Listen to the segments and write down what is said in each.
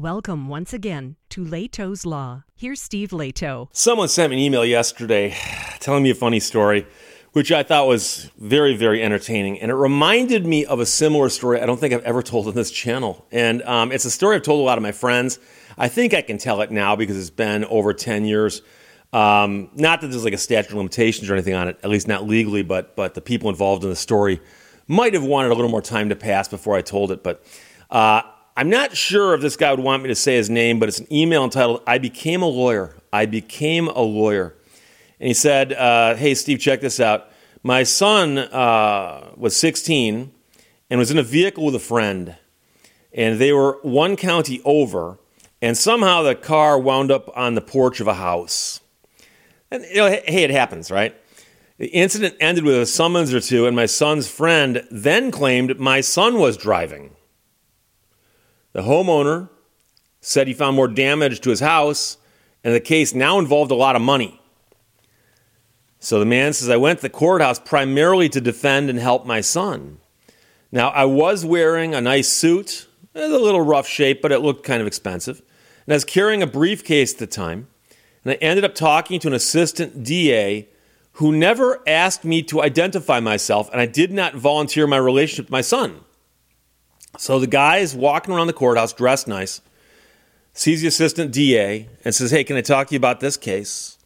Welcome once again to Lehto's Law. Here's Steve Lehto. Someone sent me an email yesterday telling me a funny story, which I thought was very, very entertaining. And it reminded me of a similar story I don't think I've ever told on this channel. And um, it's a story I've told a lot of my friends. I think I can tell it now because it's been over 10 years. Um, not that there's like a statute of limitations or anything on it, at least not legally, but, but the people involved in the story might have wanted a little more time to pass before I told it. But uh, I'm not sure if this guy would want me to say his name, but it's an email entitled, I Became a Lawyer. I Became a Lawyer. And he said, uh, Hey, Steve, check this out. My son uh, was 16 and was in a vehicle with a friend, and they were one county over, and somehow the car wound up on the porch of a house. And, you know, hey, it happens, right? The incident ended with a summons or two, and my son's friend then claimed my son was driving. The homeowner said he found more damage to his house, and the case now involved a lot of money. So the man says, I went to the courthouse primarily to defend and help my son. Now, I was wearing a nice suit, it was a little rough shape, but it looked kind of expensive. And I was carrying a briefcase at the time. And I ended up talking to an assistant DA who never asked me to identify myself, and I did not volunteer my relationship with my son. So the guy is walking around the courthouse dressed nice, sees the assistant DA, and says, Hey, can I talk to you about this case?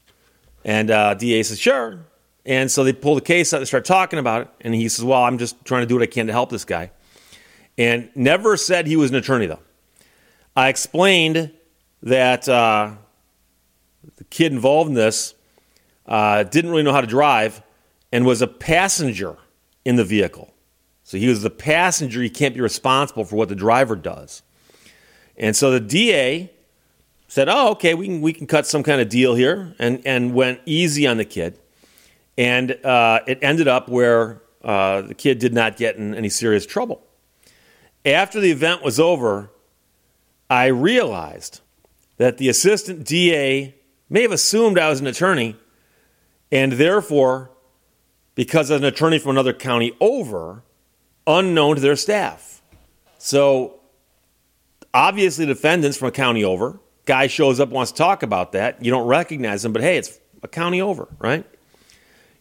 And uh, DA says, Sure. And so they pull the case out, they start talking about it, and he says, Well, I'm just trying to do what I can to help this guy. And never said he was an attorney, though. I explained that uh, the kid involved in this uh, didn't really know how to drive and was a passenger in the vehicle. So he was the passenger. He can't be responsible for what the driver does. And so the DA said, "Oh, okay, we can we can cut some kind of deal here," and and went easy on the kid. And uh, it ended up where uh, the kid did not get in any serious trouble. After the event was over, I realized that the assistant DA may have assumed I was an attorney, and therefore, because an attorney from another county over, unknown to their staff. So obviously, defendants from a county over, guy shows up wants to talk about that. You don't recognize him, but hey, it's a county over, right?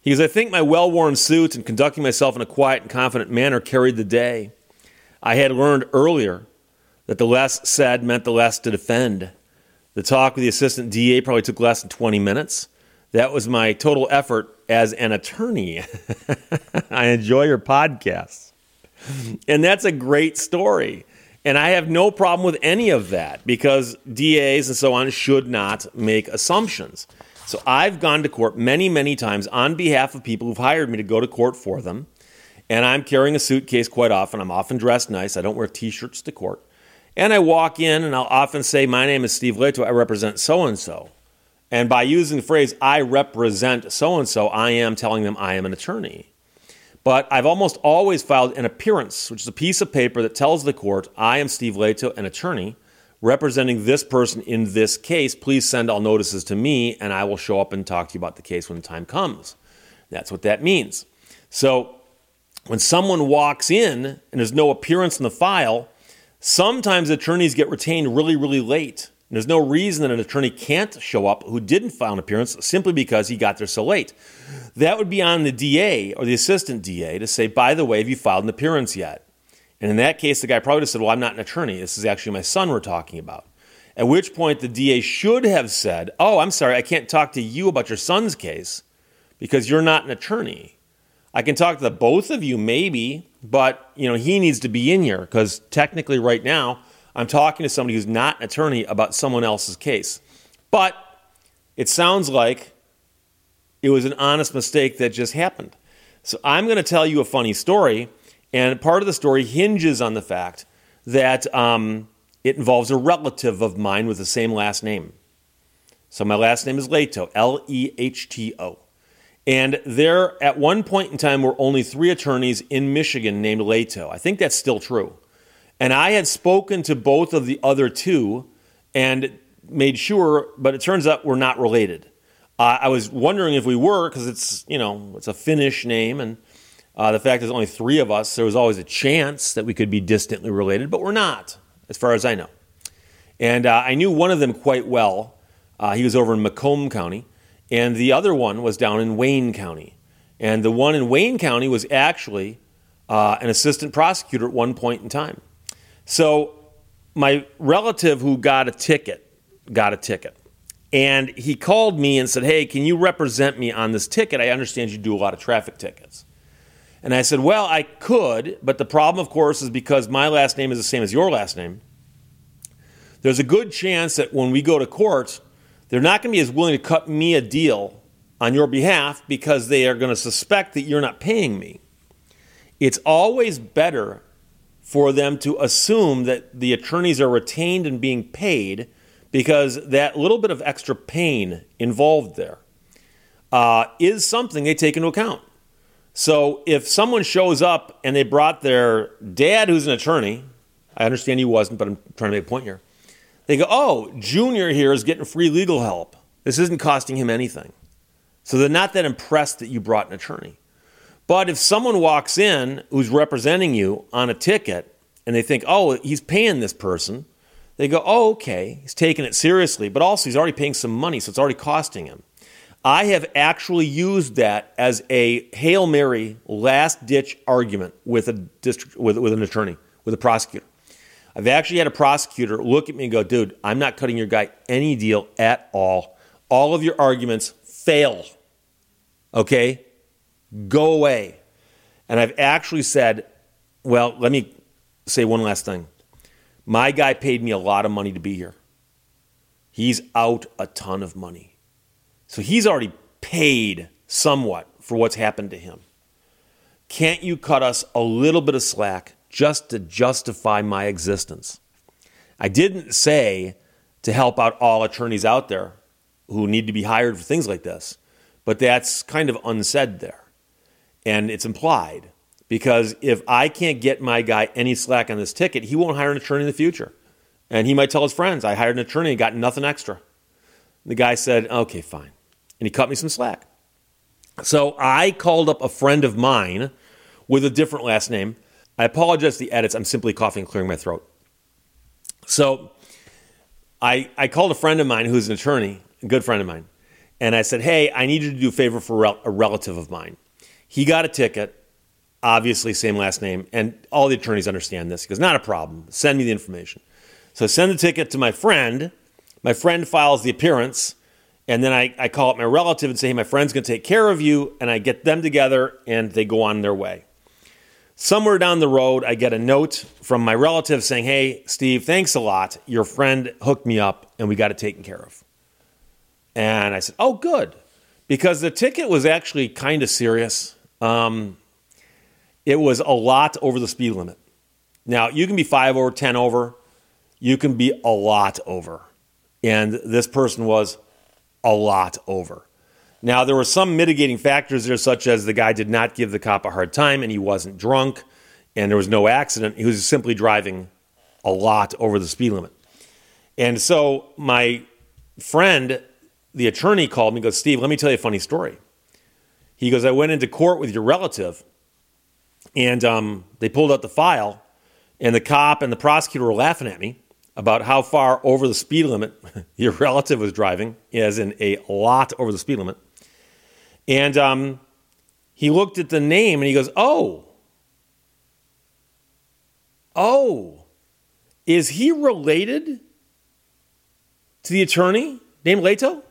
He goes, I think my well worn suit and conducting myself in a quiet and confident manner carried the day. I had learned earlier that the less said meant the less to defend. The talk with the assistant DA probably took less than 20 minutes. That was my total effort as an attorney. I enjoy your podcasts. And that's a great story. And I have no problem with any of that because DAs and so on should not make assumptions. So I've gone to court many, many times on behalf of people who've hired me to go to court for them. And I'm carrying a suitcase quite often. I'm often dressed nice. I don't wear t shirts to court. And I walk in and I'll often say, My name is Steve Lehto. I represent so and so. And by using the phrase, I represent so and so, I am telling them I am an attorney. But I've almost always filed an appearance, which is a piece of paper that tells the court, I am Steve Lehto, an attorney representing this person in this case. Please send all notices to me, and I will show up and talk to you about the case when the time comes. That's what that means. So when someone walks in and there's no appearance in the file, sometimes attorneys get retained really, really late. There's no reason that an attorney can't show up who didn't file an appearance simply because he got there so late. That would be on the DA or the assistant DA to say, by the way, have you filed an appearance yet? And in that case, the guy probably said, well, I'm not an attorney. This is actually my son we're talking about. At which point, the DA should have said, oh, I'm sorry, I can't talk to you about your son's case because you're not an attorney. I can talk to the both of you, maybe, but you know he needs to be in here because technically, right now, I'm talking to somebody who's not an attorney about someone else's case. But it sounds like it was an honest mistake that just happened. So I'm going to tell you a funny story, and part of the story hinges on the fact that um, it involves a relative of mine with the same last name. So my last name is Lehto, L E H T O. And there, at one point in time, were only three attorneys in Michigan named Lehto. I think that's still true. And I had spoken to both of the other two and made sure, but it turns out we're not related. Uh, I was wondering if we were because it's you know it's a Finnish name, and uh, the fact there's only three of us, there was always a chance that we could be distantly related, but we're not, as far as I know. And uh, I knew one of them quite well. Uh, he was over in Macomb County, and the other one was down in Wayne County. And the one in Wayne County was actually uh, an assistant prosecutor at one point in time. So my relative who got a ticket got a ticket. And he called me and said, Hey, can you represent me on this ticket? I understand you do a lot of traffic tickets. And I said, Well, I could, but the problem, of course, is because my last name is the same as your last name. There's a good chance that when we go to court, they're not going to be as willing to cut me a deal on your behalf because they are going to suspect that you're not paying me. It's always better for them to assume that the attorneys are retained and being paid because that little bit of extra pain involved there uh, is something they take into account. So if someone shows up and they brought their dad, who's an attorney, I understand he wasn't, but I'm trying to make a point here. They go, oh, Junior here is getting free legal help. This isn't costing him anything. So they're not that impressed that you brought an attorney. But if someone walks in who's representing you on a ticket and they think, oh, he's paying this person, they go, oh, okay, he's taking it seriously, but also he's already paying some money, so it's already costing him. I have actually used that as a Hail Mary last ditch argument with a district with, with an attorney, with a prosecutor. I've actually had a prosecutor look at me and go, dude, I'm not cutting your guy any deal at all. All of your arguments fail. Okay? Go away. And I've actually said, well, let me say one last thing. My guy paid me a lot of money to be here. He's out a ton of money. So he's already paid somewhat for what's happened to him. Can't you cut us a little bit of slack just to justify my existence? I didn't say to help out all attorneys out there who need to be hired for things like this, but that's kind of unsaid there. And it's implied. Because if I can't get my guy any slack on this ticket, he won't hire an attorney in the future. And he might tell his friends, I hired an attorney and got nothing extra. The guy said, okay, fine. And he cut me some slack. So I called up a friend of mine with a different last name. I apologize for the edits. I'm simply coughing and clearing my throat. So I, I called a friend of mine who's an attorney, a good friend of mine, and I said, hey, I need you to do a favor for a relative of mine. He got a ticket obviously same last name, and all the attorneys understand this. He goes, not a problem. Send me the information. So I send the ticket to my friend. My friend files the appearance, and then I, I call up my relative and say, hey, my friend's going to take care of you, and I get them together, and they go on their way. Somewhere down the road, I get a note from my relative saying, hey, Steve, thanks a lot. Your friend hooked me up, and we got it taken care of. And I said, oh, good. Because the ticket was actually kind of serious. Um, it was a lot over the speed limit. Now, you can be five over, 10 over, you can be a lot over. And this person was a lot over. Now, there were some mitigating factors there, such as the guy did not give the cop a hard time and he wasn't drunk and there was no accident. He was simply driving a lot over the speed limit. And so my friend, the attorney, called me and goes, Steve, let me tell you a funny story. He goes, I went into court with your relative and um, they pulled out the file, and the cop and the prosecutor were laughing at me about how far over the speed limit your relative was driving, as in a lot over the speed limit. And um, he looked at the name and he goes, Oh, oh, is he related to the attorney named Lehto?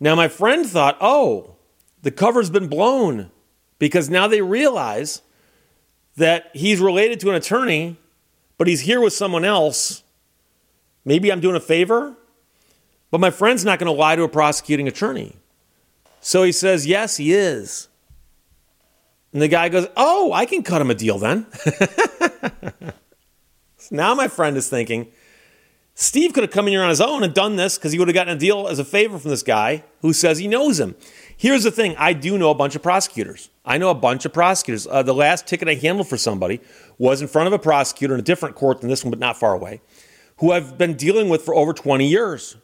Now, my friend thought, Oh, the cover's been blown because now they realize that he's related to an attorney, but he's here with someone else. Maybe I'm doing a favor, but my friend's not going to lie to a prosecuting attorney. So he says, Yes, he is. And the guy goes, Oh, I can cut him a deal then. so now my friend is thinking, Steve could have come in here on his own and done this because he would have gotten a deal as a favor from this guy who says he knows him. Here's the thing I do know a bunch of prosecutors. I know a bunch of prosecutors. Uh, the last ticket I handled for somebody was in front of a prosecutor in a different court than this one, but not far away, who I've been dealing with for over 20 years.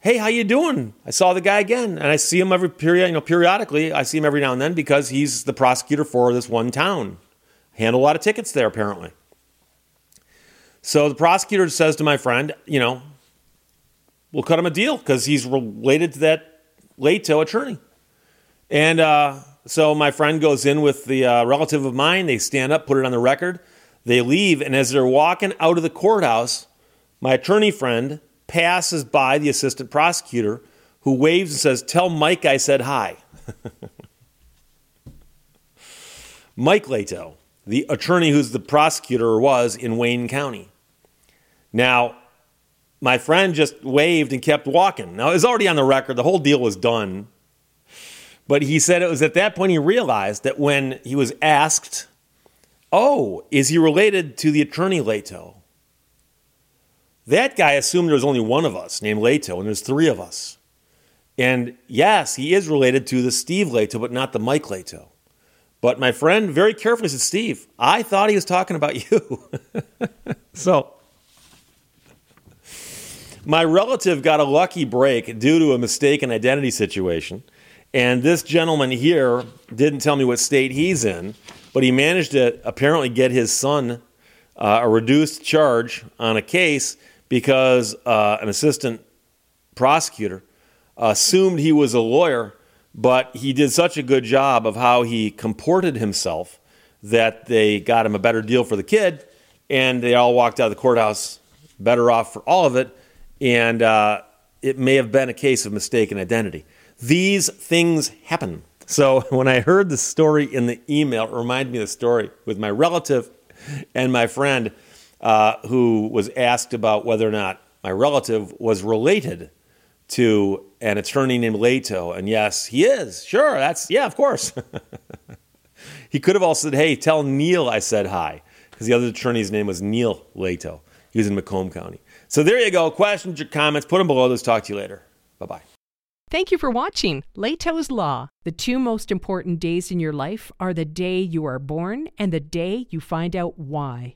Hey, how you doing? I saw the guy again, and I see him every period, you know, periodically. I see him every now and then because he's the prosecutor for this one town. Handle a lot of tickets there, apparently. So the prosecutor says to my friend, you know, we'll cut him a deal because he's related to that Lehto attorney. And uh, so my friend goes in with the uh, relative of mine. They stand up, put it on the record. They leave, and as they're walking out of the courthouse, my attorney friend passes by the assistant prosecutor who waves and says, Tell Mike I said hi. Mike Lehto, the attorney who's the prosecutor or was in Wayne County. Now, my friend just waved and kept walking. Now, it was already on the record, the whole deal was done. But he said it was at that point he realized that when he was asked, Oh, is he related to the attorney Lehto? That guy assumed there was only one of us named Lehto, and there's three of us. And yes, he is related to the Steve Lehto, but not the Mike Lehto. But my friend very carefully said, Steve, I thought he was talking about you. so my relative got a lucky break due to a mistaken identity situation. And this gentleman here didn't tell me what state he's in, but he managed to apparently get his son uh, a reduced charge on a case because uh, an assistant prosecutor assumed he was a lawyer but he did such a good job of how he comported himself that they got him a better deal for the kid, and they all walked out of the courthouse better off for all of it. And uh, it may have been a case of mistaken identity. These things happen. So when I heard the story in the email, it reminded me of the story with my relative and my friend uh, who was asked about whether or not my relative was related to an attorney named Lehto. And yes, he is. Sure, that's, yeah, of course. he could have also said, hey, tell Neil I said hi, because the other attorney's name was Neil Lehto. He was in Macomb County. So there you go. Questions or comments, put them below. Let's talk to you later. Bye bye. Thank you for watching Lehto's Law. The two most important days in your life are the day you are born and the day you find out why.